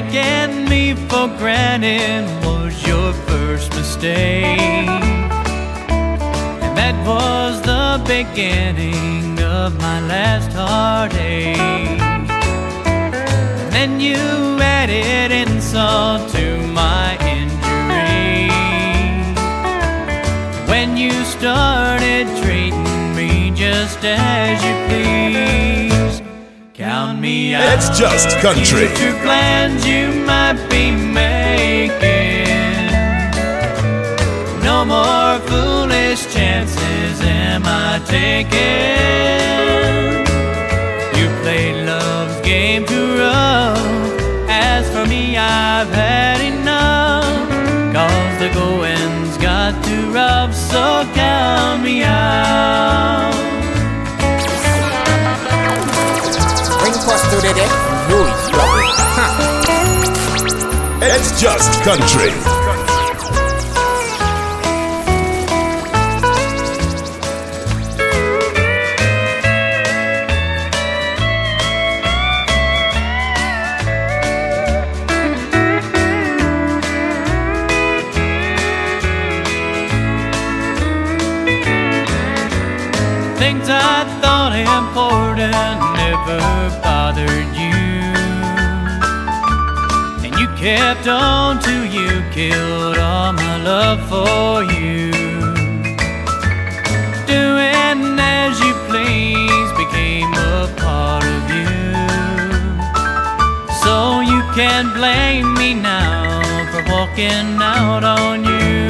taking me for granted was your first mistake. And that was the beginning of my last heartache. And then you added insult to my injury. When you started treating me just as you please. Me out. It's just country. Future plans you might be making. No more foolish chances am I taking. You played love's game too rough. As for me, I've had enough. Cause the going's got too rough, so count me out. It's just country. Kept on till you killed all my love for you. Doing as you please became a part of you. So you can't blame me now for walking out on you.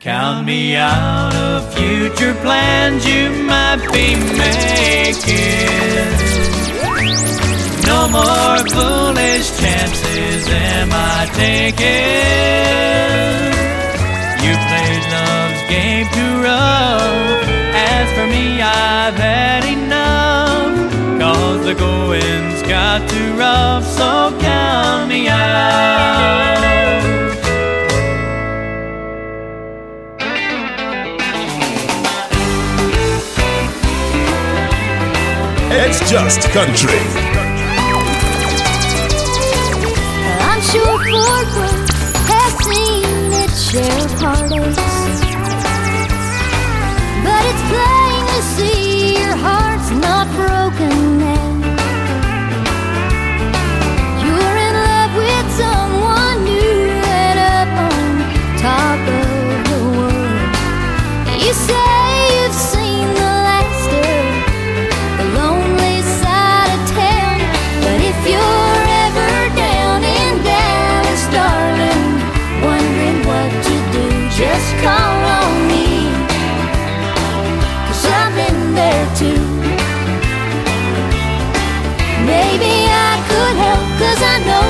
Count me out of future plans you might be making. No more foolish chances am I taking. You played love's game too rough. As for me, I've had enough. Cause the going's got too rough, so count me out. It's just country. See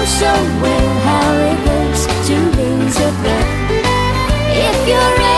so well how it hurts to lose a love. If you're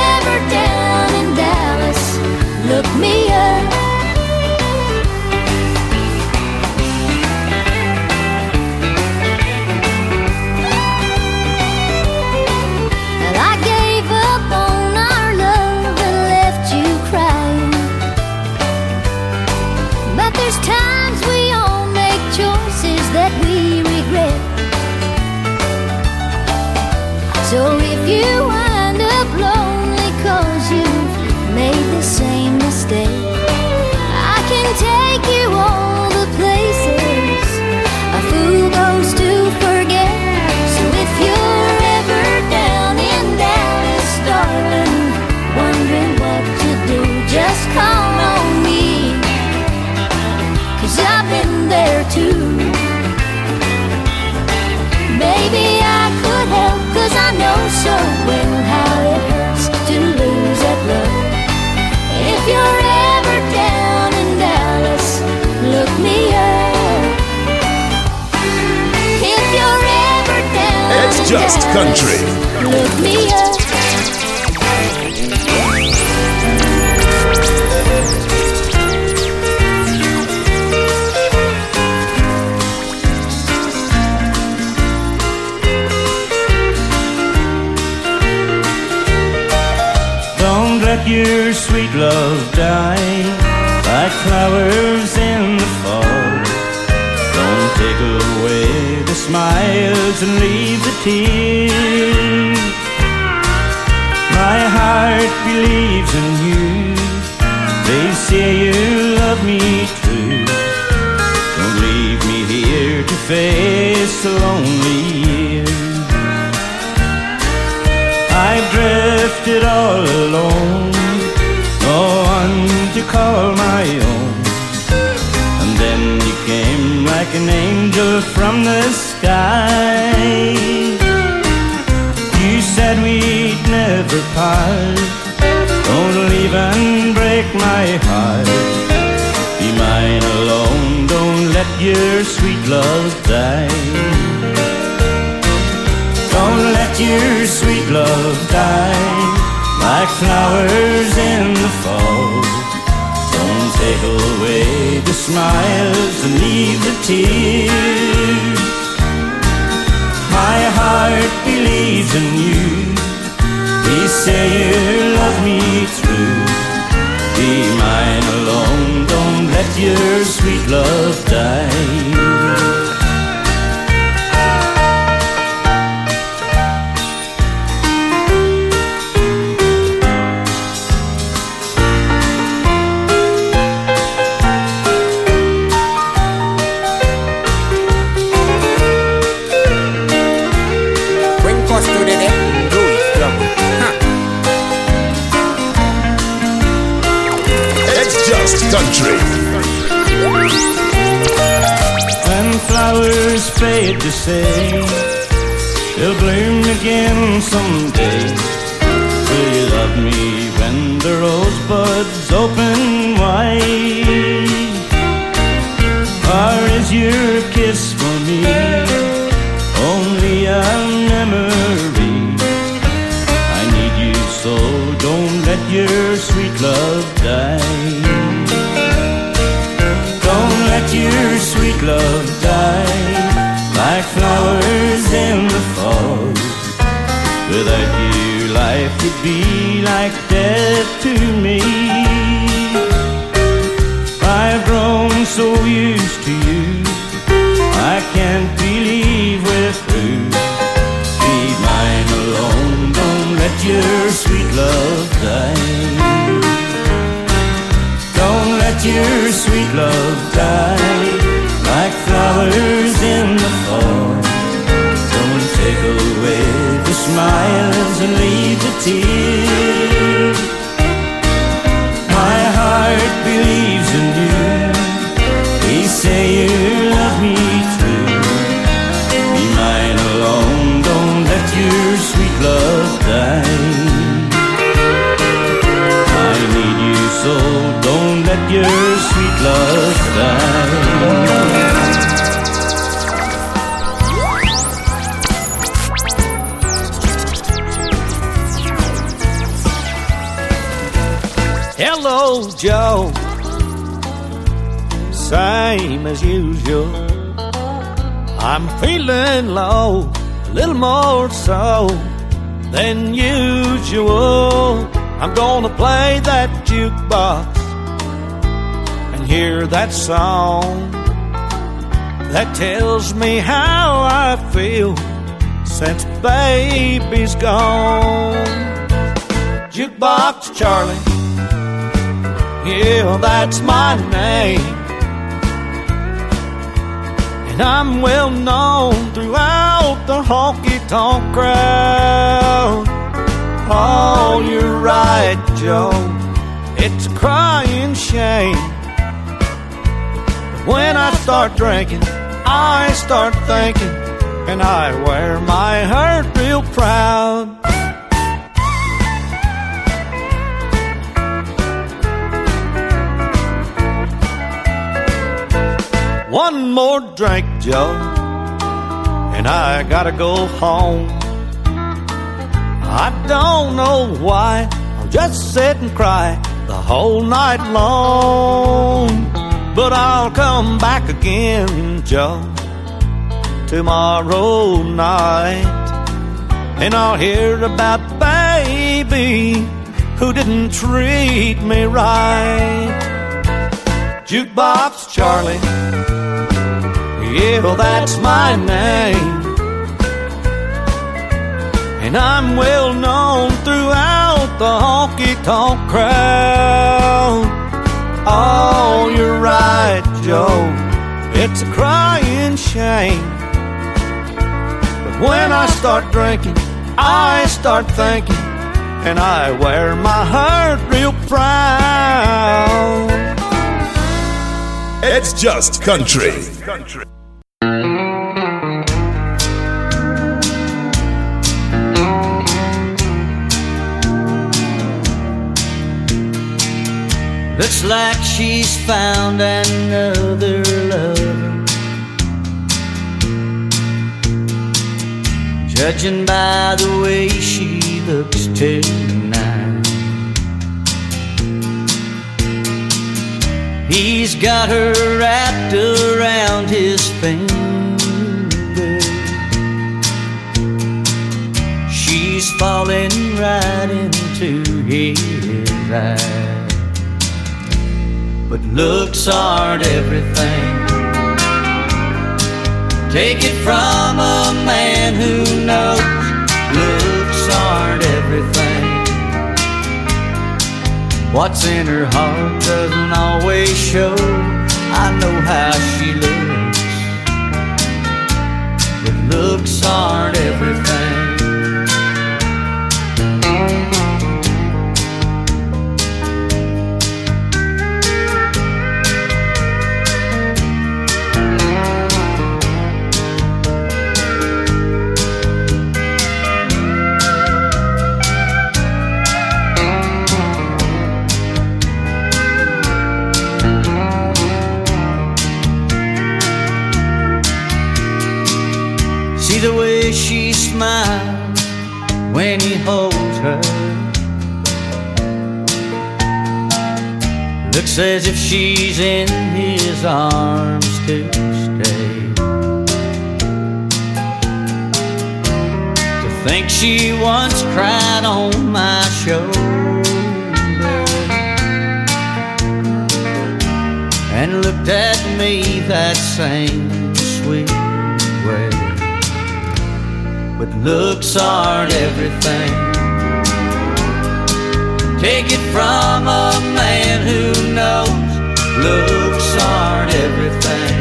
your sweet love die. Don't let your sweet love die like flowers in the fall. Don't take away the smiles and leave the tears. My heart believes in you. Please say you love me your sweet love died. Bring flowers fade to say they'll bloom again someday. Will you love me when the rosebuds open wide? Or is your kiss for me only a memory? I need you so, don't let your sweet love die. Flowers in the fall. Without you, life would be like death to me. I've grown so used to you, I can't believe we're through. Be mine alone, don't let your sweet love die. Don't let your sweet love die like flowers smiles and leave the tears. Same as usual. I'm feeling low, a little more so than usual. I'm gonna play that jukebox and hear that song that tells me how I feel since baby's gone. Jukebox Charlie, yeah, that's my name. I'm well known throughout the honky tonk crowd. Oh, you're right, Joe. It's a crying shame. But when I start drinking, I start thinking, and I wear my heart real proud. One more drink, Joe, and I gotta go home. I don't know why, I'll just sit and cry the whole night long. But I'll come back again, Joe, tomorrow night. And I'll hear about baby who didn't treat me right. Jukebox Charlie, Yeah, well, that's my name. And I'm well known throughout the honky tonk crowd. Oh, you're right, Joe. It's a crying shame. But when I start drinking, I start thinking, and I wear my heart real proud. It's just country. Looks like she's found another lover. Judging by the way she looks tonight, he's got her wrapped around his finger. She's falling right into his eyes. But looks aren't everything. Take it from a man who knows looks aren't everything. What's in her heart doesn't always show. I know how she looks. But looks aren't everything. Holds her. Looks as if she's in his arms to stay. To think she once cried on my shoulder and looked at me that same sweet. But looks aren't everything. Take it from a man who knows looks aren't everything.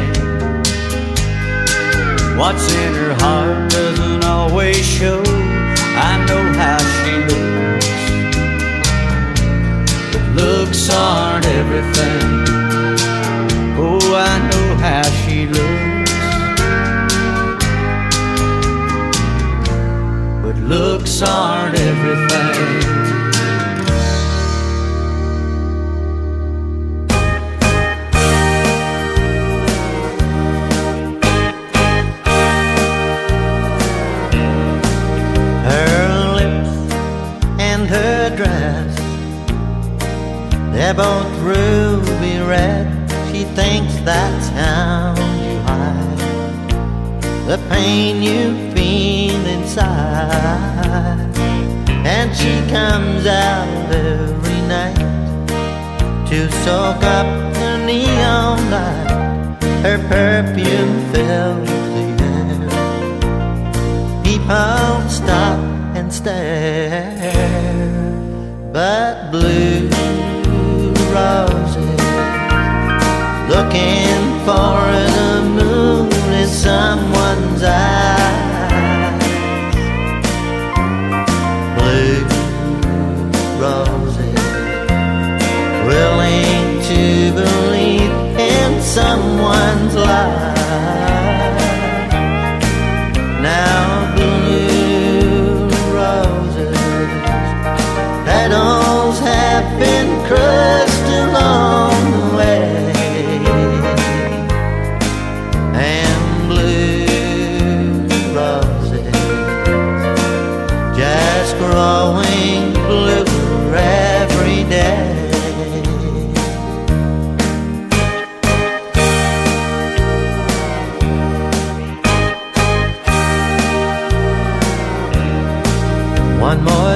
What's in her heart doesn't always show. I know how she looks. Looks aren't everything. Her lips and her dress, they're both ruby red. She thinks that's how you hide the pain you feel inside. She comes out every night to soak up the neon light. Her perfume fills someone's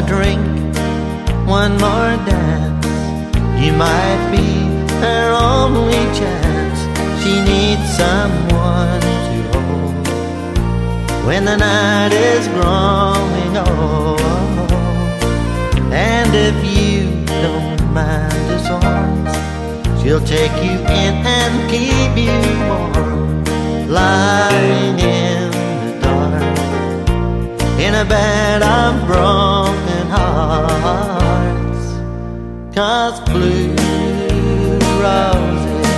drink, one more dance. You might be her only chance. She needs someone to hold when the night is growing old. And if you don't mind his arms, she'll take you in and keep you warm, lying in the dark in a bed of broken hearts. Cause blue roses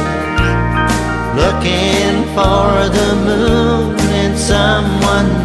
looking for the moon in someone's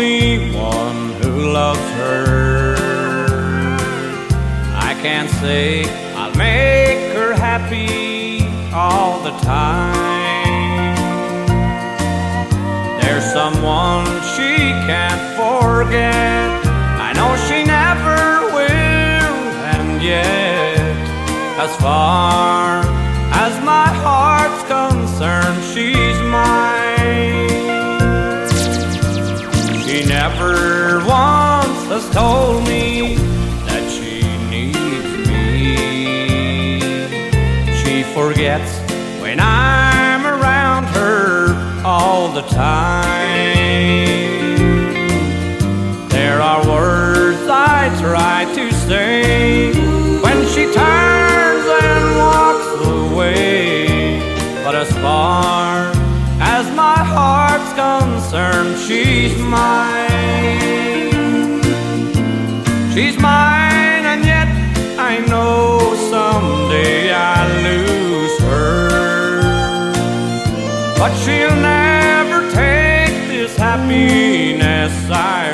only one who loves her. I can't say I'll make her happy all the time. There's someone she can't forget. I know she never will, and yet, as far once has told me that she needs me. She forgets when I'm around her all the time. There are words I try to say when she turns and walks away. But as far as my heart's concerned, she's mine. She's mine, and yet I know someday I'll lose her. But she'll never take this happiness I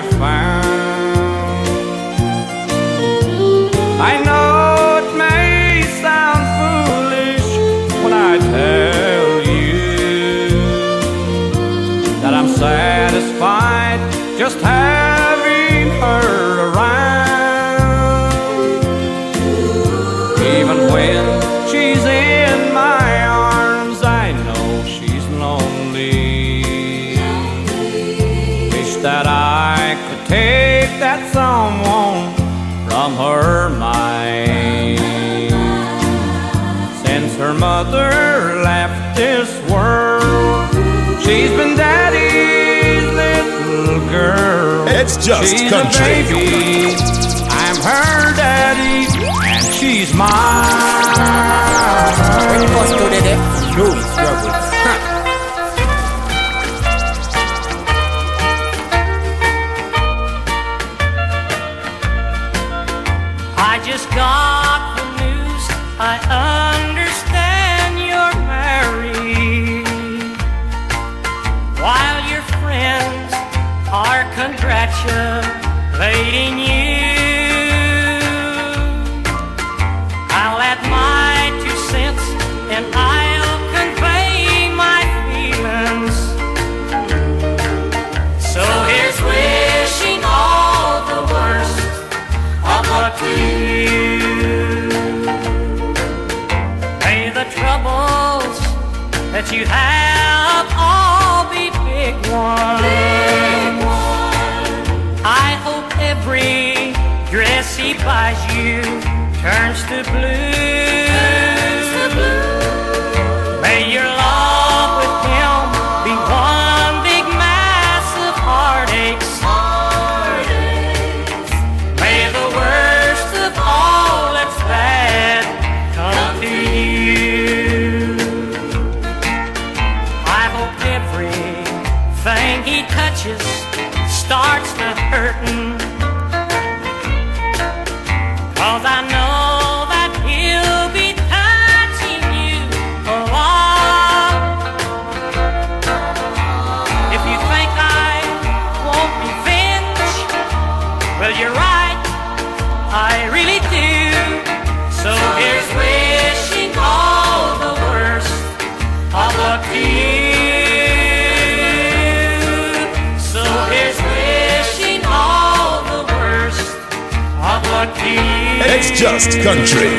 her mother left this world, she's been daddy's little girl. It's just she's country. A baby. I'm her daddy, and she's mine. Bring us to the day. Louis Rebels. Buys you turns to blue. It's just country.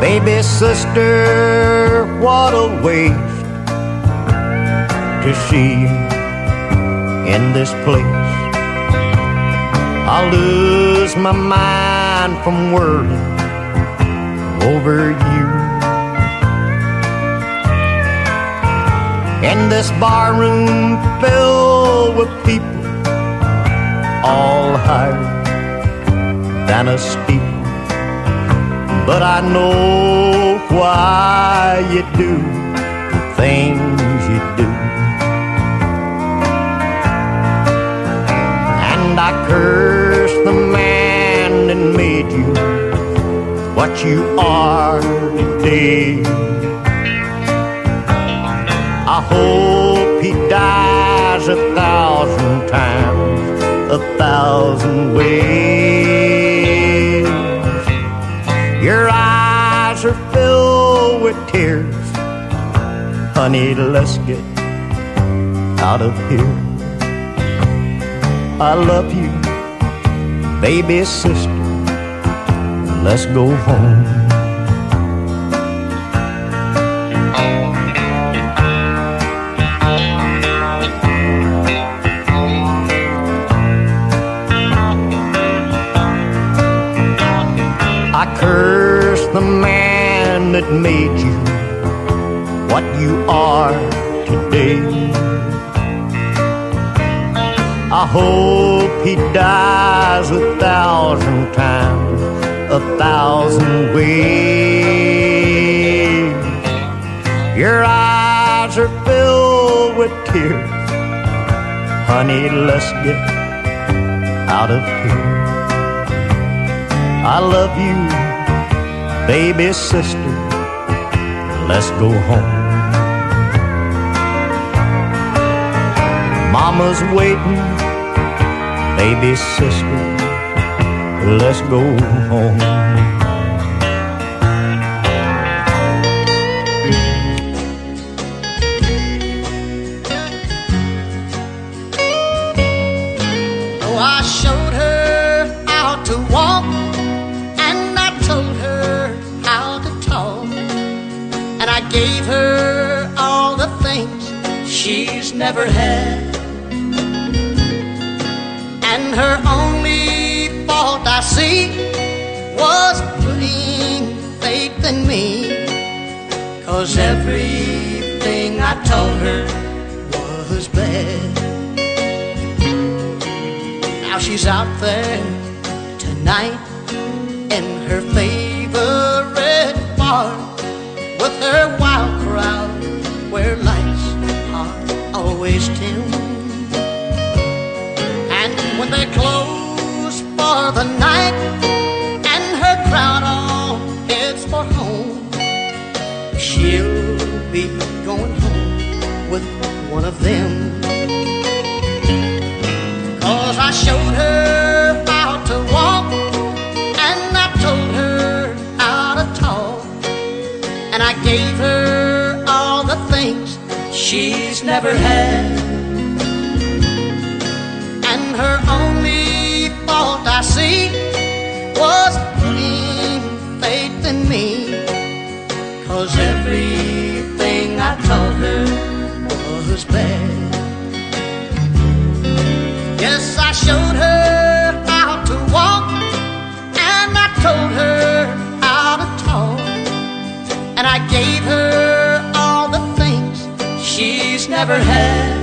Baby sister, what a waste to see you in this place. I'll lose my mind from worrying over you. In this bar room filled with people, all higher than a steeple but I know why you do the things you do. And I curse the man that made you what you are today. Hope he dies a thousand times, a thousand ways. Your eyes are filled with tears. Honey, let's get out of here. I love you, baby sister. Let's go home. Hope he dies a thousand times, a thousand ways. Your eyes are filled with tears. Honey, let's get out of here. I love you, baby sister. Let's go home. Mama's waiting, baby sister. Let's go home. Oh, I showed her how to walk, and I told her how to talk, and I gave her all the things she's never had. Her only fault I see was putting faith in me, cause everything I told her was bad. Now she's out there tonight for the night and her crowd all oh, heads for home, she'll be going home with one of them. Cause I showed her how to walk and I told her how to talk and I gave her all the things she's never had. I see was putting faith in me. Cause everything I told her was bad. Yes, I showed her how to walk, and I told her how to talk, and I gave her all the things she's never had.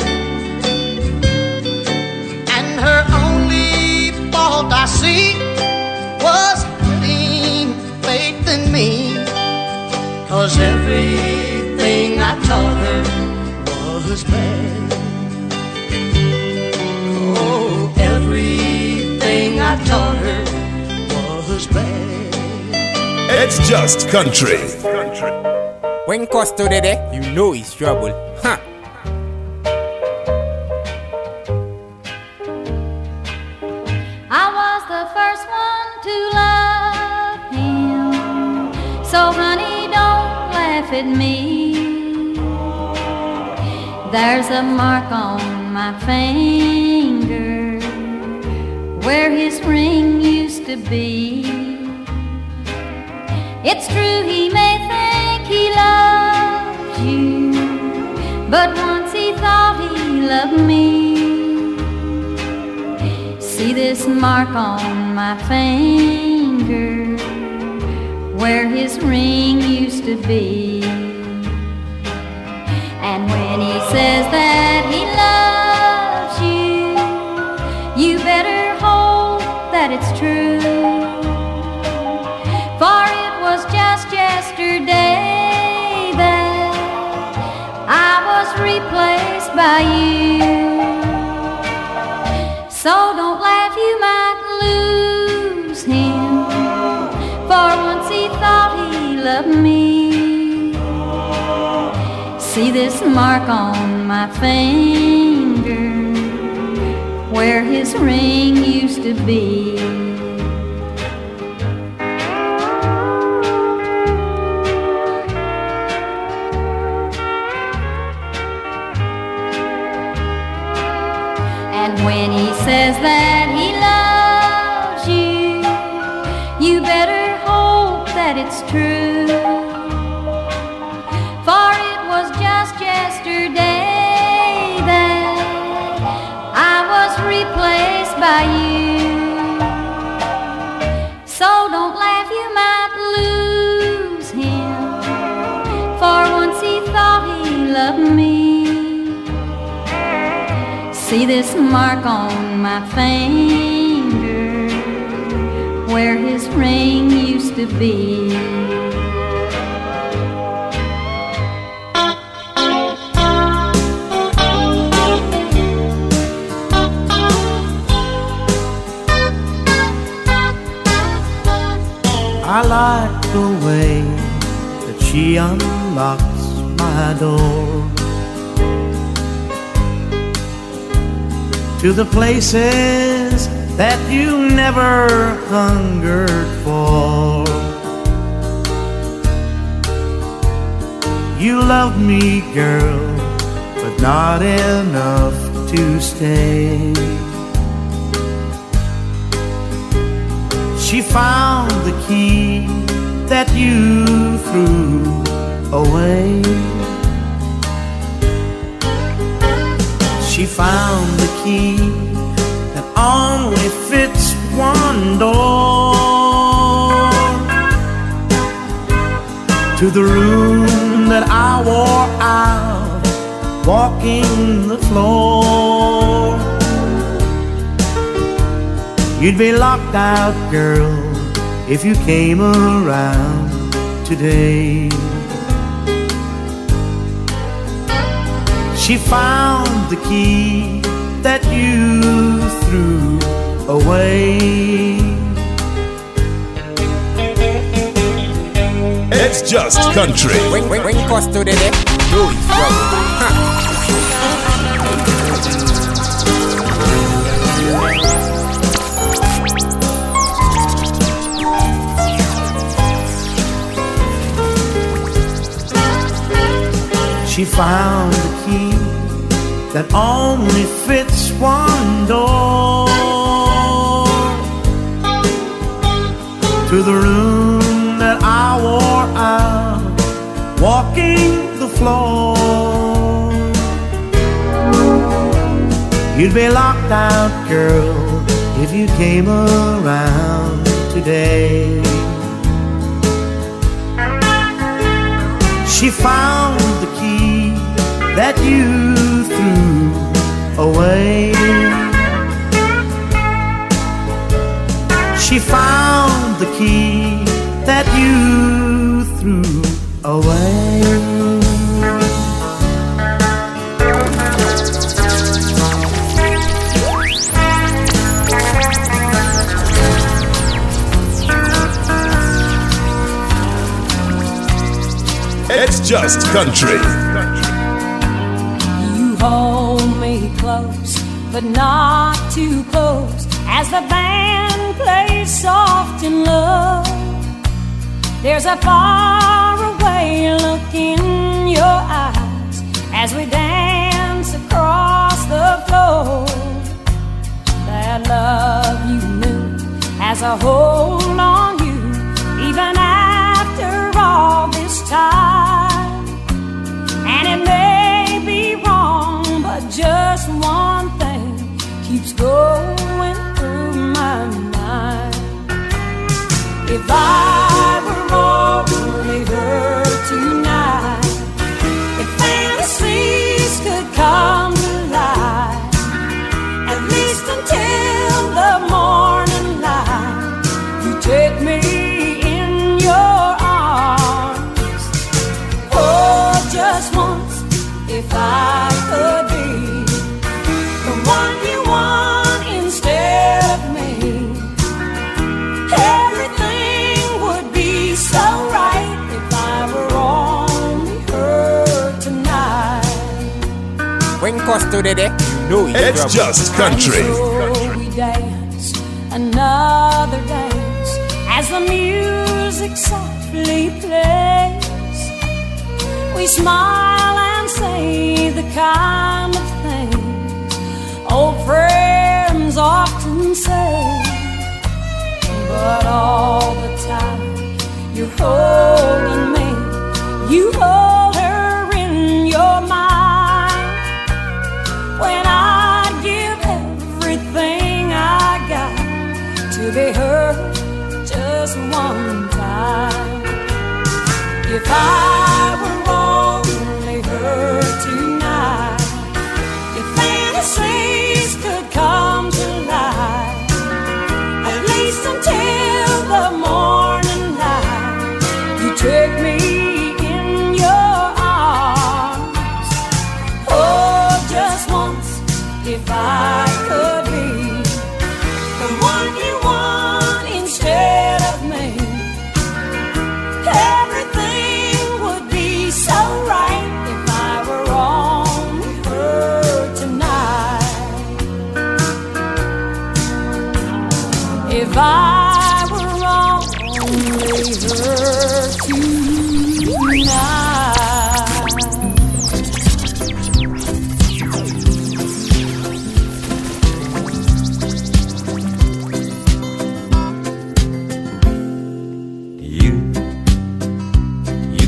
See was putting faith in me. Cause everything I taught her was bad. Oh, everything I taught her was bad. It's just country. When Costo did it, you know he's trouble. At me. There's a mark on my finger where his ring used to be. It's true, he may think he loves you, but once he thought he loved me. See this mark on my finger where his ring used to be. And he says that he loves you, you better hope that it's true. For it was just yesterday that I was replaced by you. So don't laugh, you might lose him. For once he thought he loved me. See this mark on my finger where his ring used to be. And when he says that he loves you, you better hope that it's true. See this mark on my finger where his ring used to be. I like the way that she unlocks my door to the places that you never hungered for. You love me, girl, but not enough to stay. She found the key that you threw away. She found the key that only fits one door to the room that I wore out, walking the floor. You'd be locked out, girl, if you came around today. She found the key you threw away. It's just country. Know he's trouble. She found the key that only fits one door to the room that I wore out, walking the floor. You'd be locked out, girl, if you came around today. She found that you threw away. She found the key that you threw away. It's just country. But not too close. As the band plays soft and low, there's a faraway look in your eyes as we dance across the floor. That love you knew has a hold on you, even after all this time. And it may be wrong, but just one thing keeps going through my mind. If I were only her tonight, if fantasies could come to life, at least until the morning light, you take me in your arms. Oh, just once, if I could When comes to the day, you know it's, It's trouble. just country. So we dance another dance as the music softly plays. We smile and say the kind of things old friends often say. But all the time you're holding me, you hold to be heard just one time. If I were only her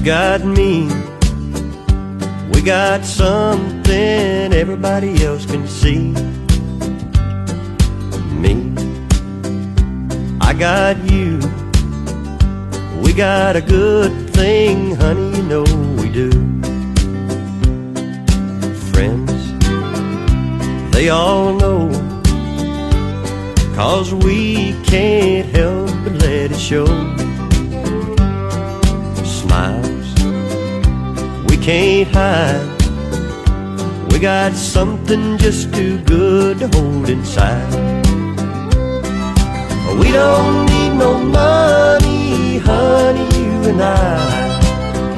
got me. We got something everybody else can see. Me, I got you. We got a good thing, honey, you know we do. Friends, they all know. Cause we can't help but let it show. Can't hide. We got something just too good to hold inside. We don't need no money, honey, you and I.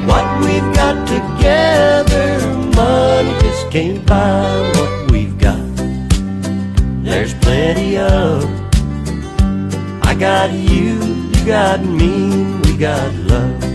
What we've got together, money just can't buy what we've got. There's plenty of. I got you, you got me, we got love.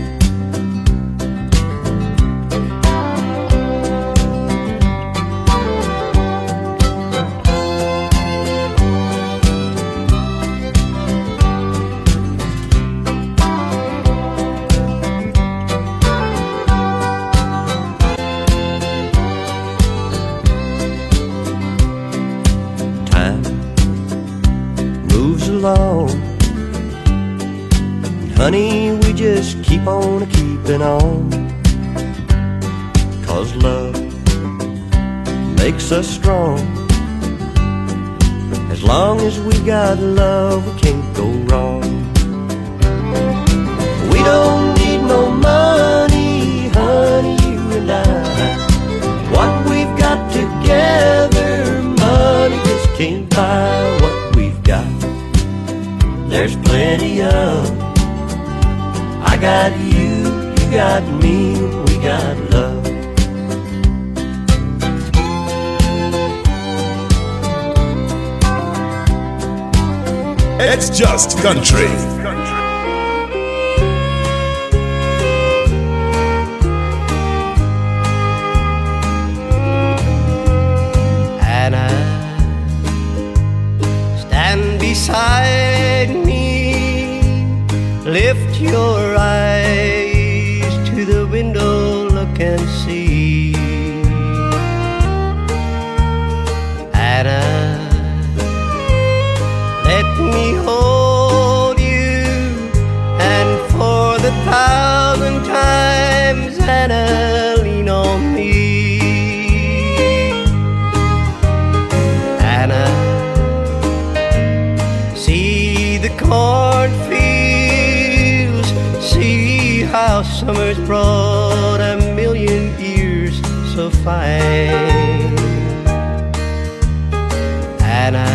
Makes us strong. As long as we got love, we can't go wrong. We don't need no money, honey, you and I. What we've got together, money just can't buy what we've got. There's plenty of. I got you, you got me, we got It's just country. Anna, stand beside me. Lift your eyes thousand times, Anna, lean on me. Anna, see the cornfields, see how summer's brought a million years so fine. Anna,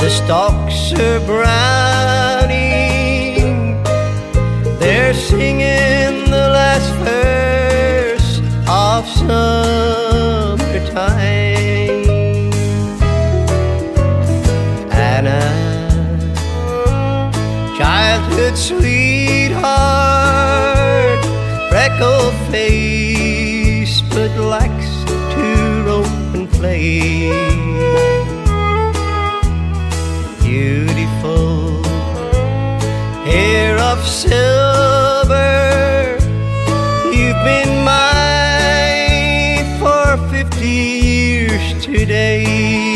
the stalks are browning, summertime. Anna, childhood sweetheart, freckle face, but likes to rope and play. Beautiful hair of silver, years today.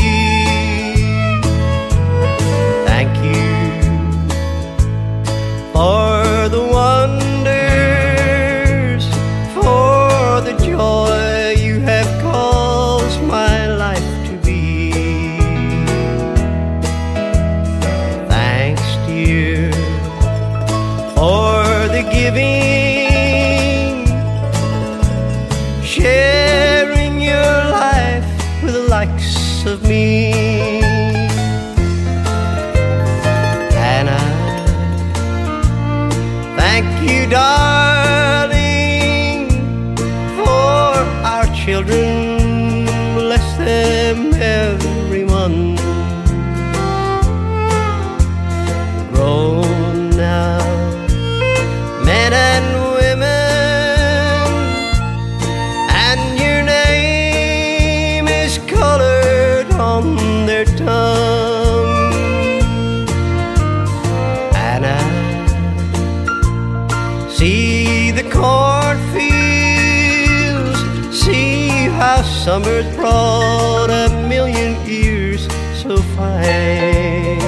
Summer's brought a million years so fine.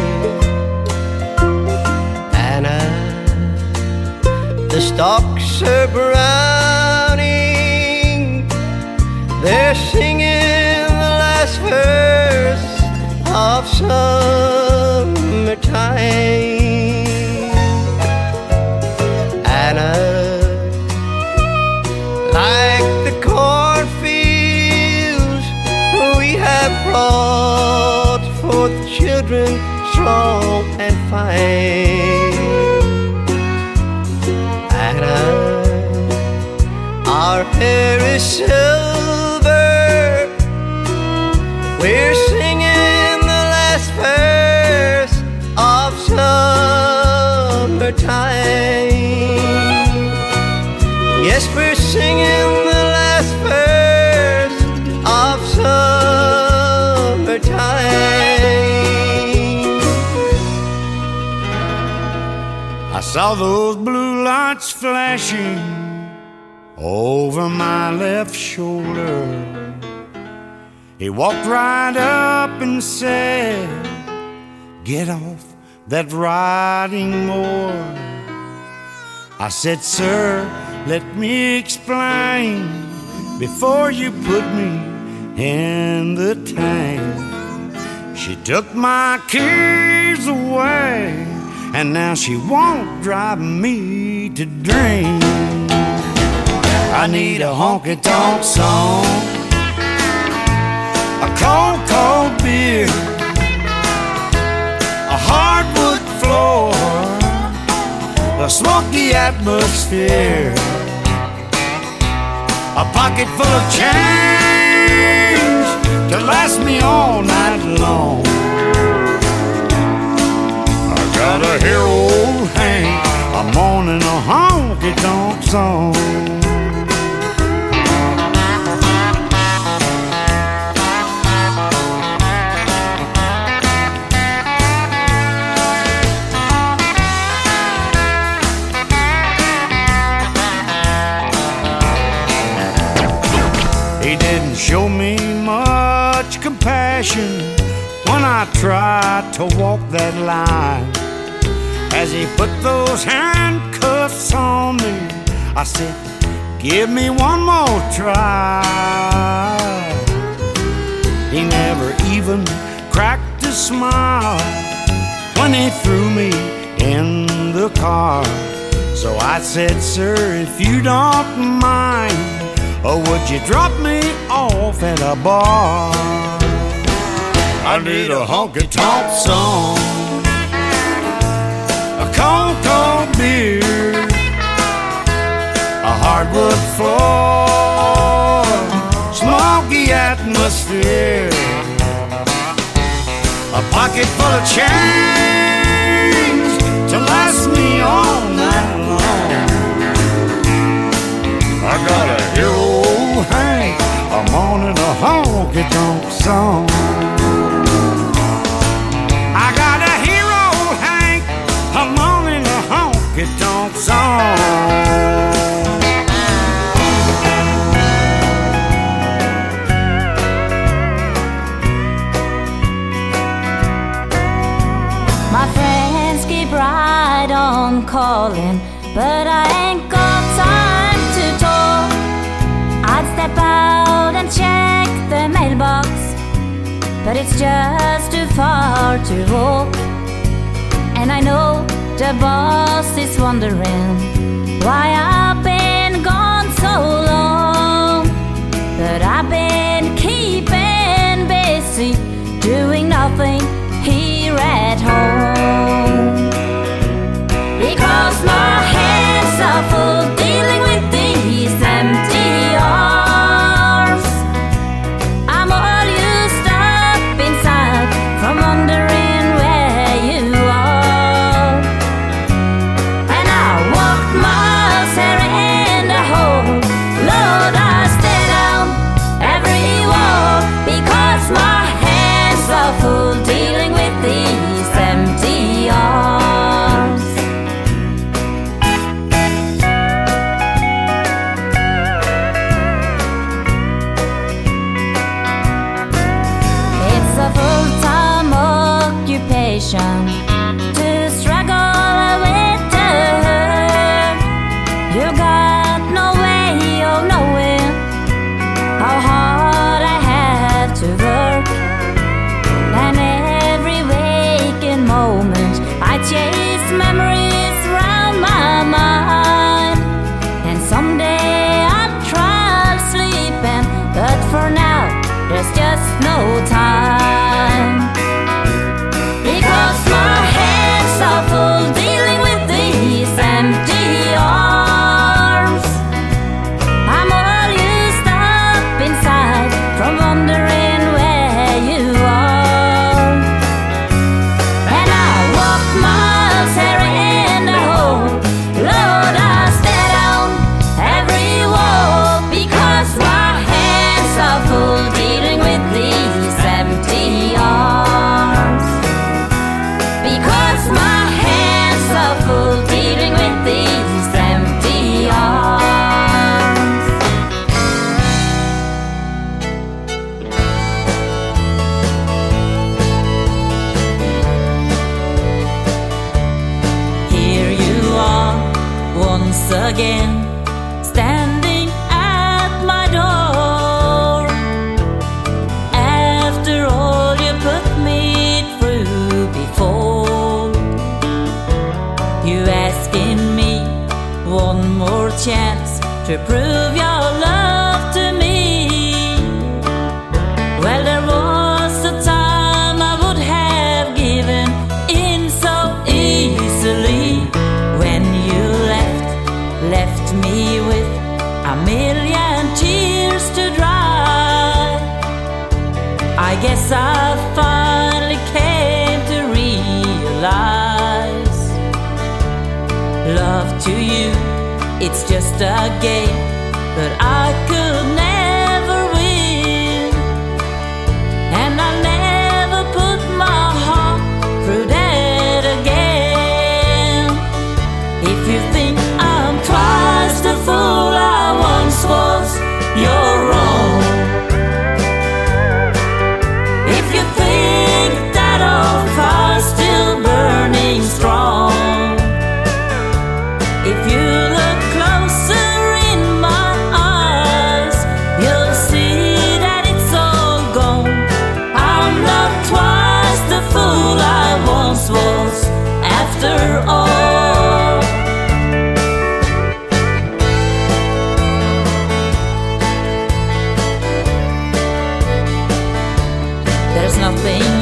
Anna, uh, the stalks are browning, they're singing the last verse of summertime. Brought forth children strong and fine. Anna, our hair is silver. We're singing the last verse of summertime. Yes, we're singing saw those blue lights flashing over my left shoulder. He walked right up and said, Get off that riding mower. I said, Sir, let me explain before you put me in the tank. She took my keys away, and now she won't drive me to drink. I need a honky tonk song, a cold, cold beer, a hardwood floor, a smoky atmosphere, a pocket full of change to last me all night long. Got a hero Hank. I'm on a honky tonk song. He didn't show me much compassion when I tried to walk that line. As he put those handcuffs on me, I said, Give me one more try. He never even cracked a smile when he threw me in the car. So I said, Sir, if you don't mind, or would you drop me off at a bar? I need a honky tonk song, cold, cold beer, a hardwood floor, smoky atmosphere, a pocket full of change to last me all night long. I got a hero Hank, I'm on a honky tonk song. I got honky tonk song. My friends keep right on calling, but I ain't got time to talk. I'd step out and check the mailbox, but it's just too far to walk. And I know the boss is wondering why I've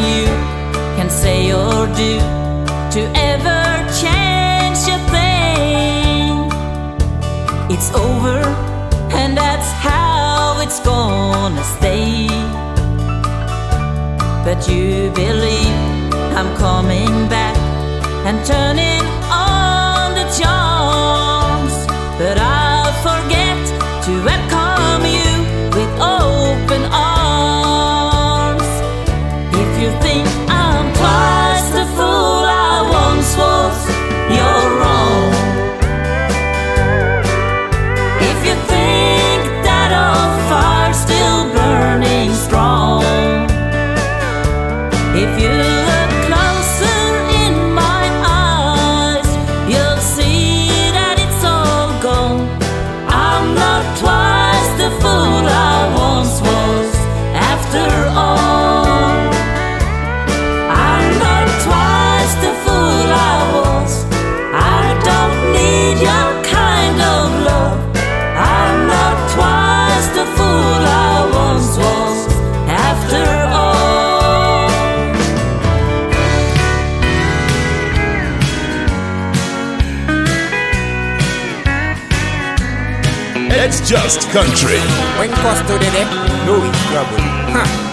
you can say or do to ever change a thing. It's over, and that's how it's gonna stay. But you believe I'm coming back and turning on the charms. But I just country. When cost to the day, no trouble. Huh.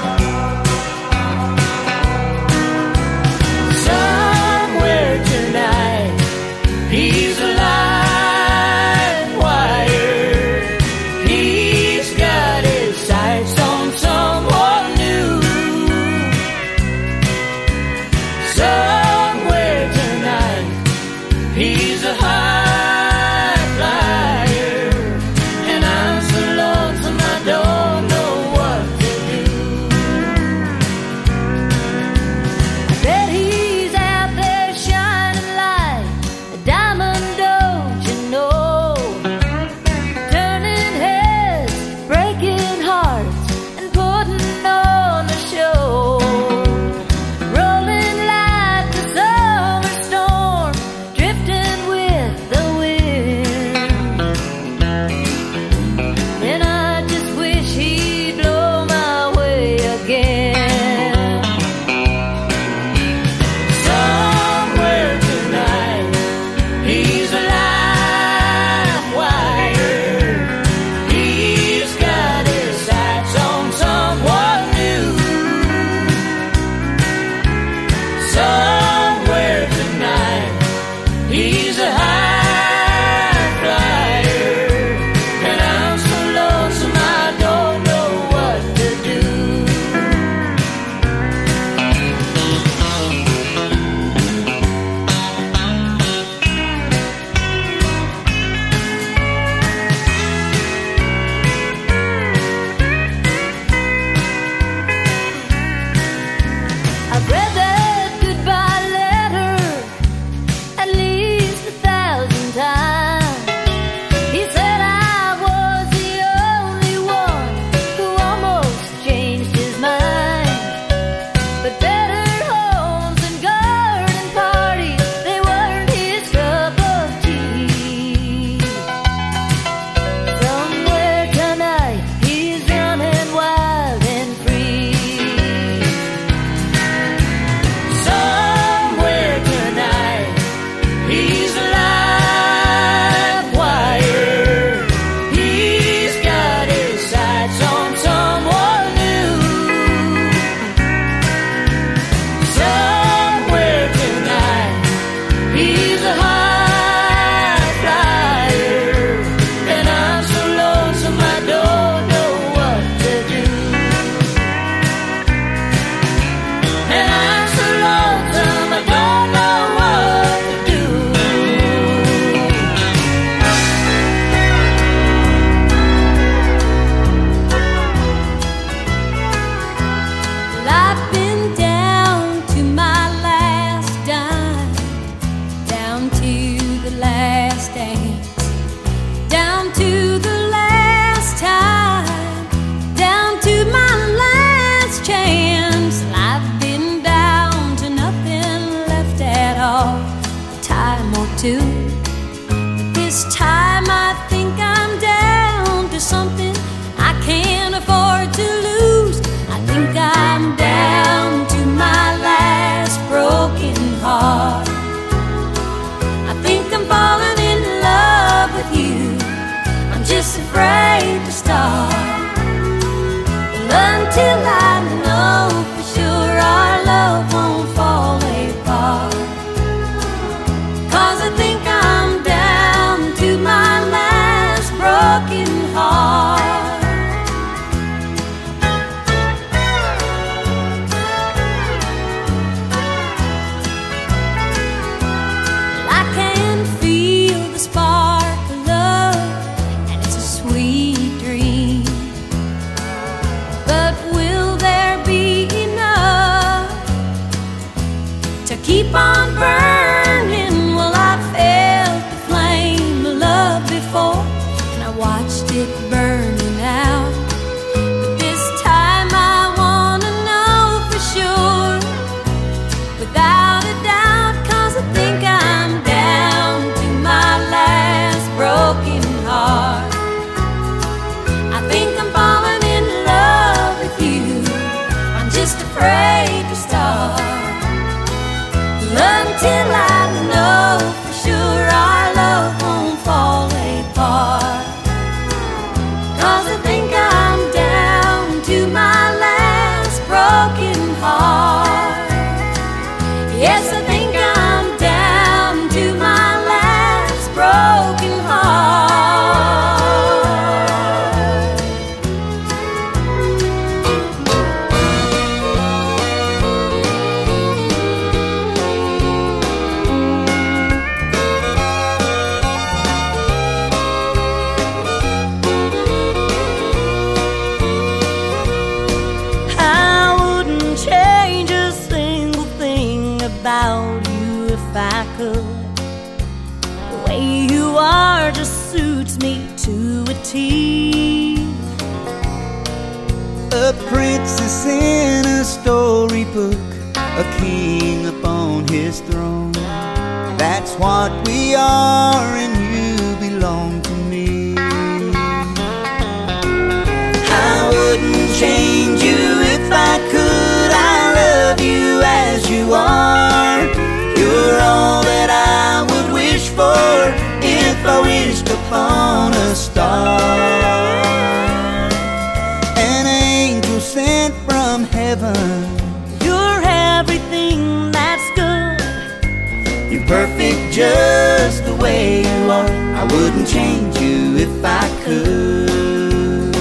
just the way you are. I wouldn't change you if I could.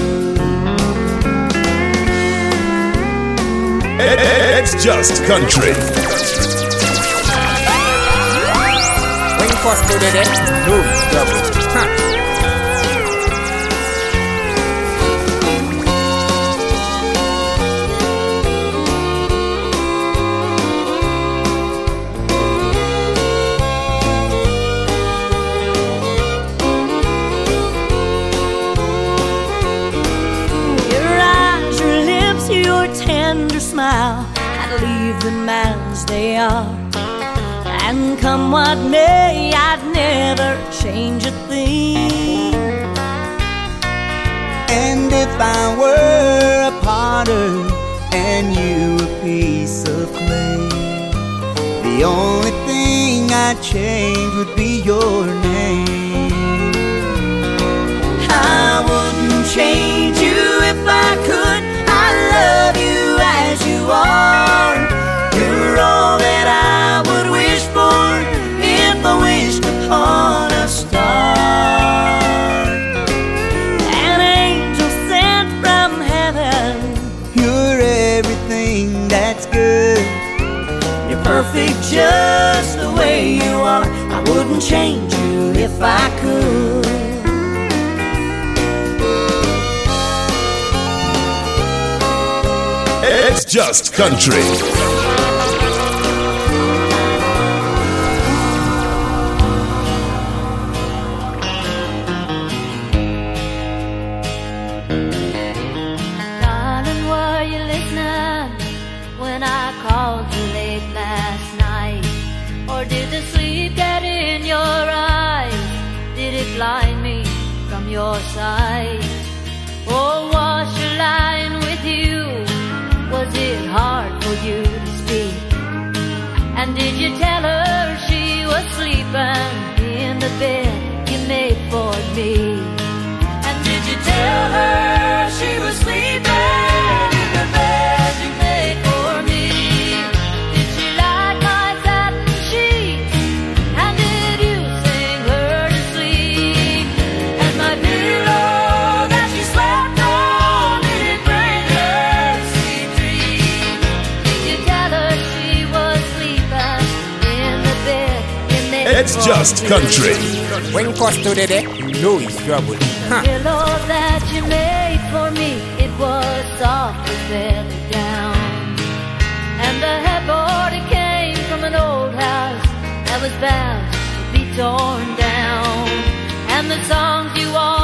It's just country. When first did it, no double. Huh. demands they are. And come what may, I'd never change a thing. And if I were a potter and you a piece of clay, the only thing I'd change would be your name. I wouldn't change you. change you if I could. It's just country. Did you tell her she was sleeping in the bed you made for me? And did you tell her she was sleeping? just country. When it, you know trouble. Huh. The that you made for me, it was soft as feather down. And the headboard, it came from an old house that was bound to be torn down. And the songs you all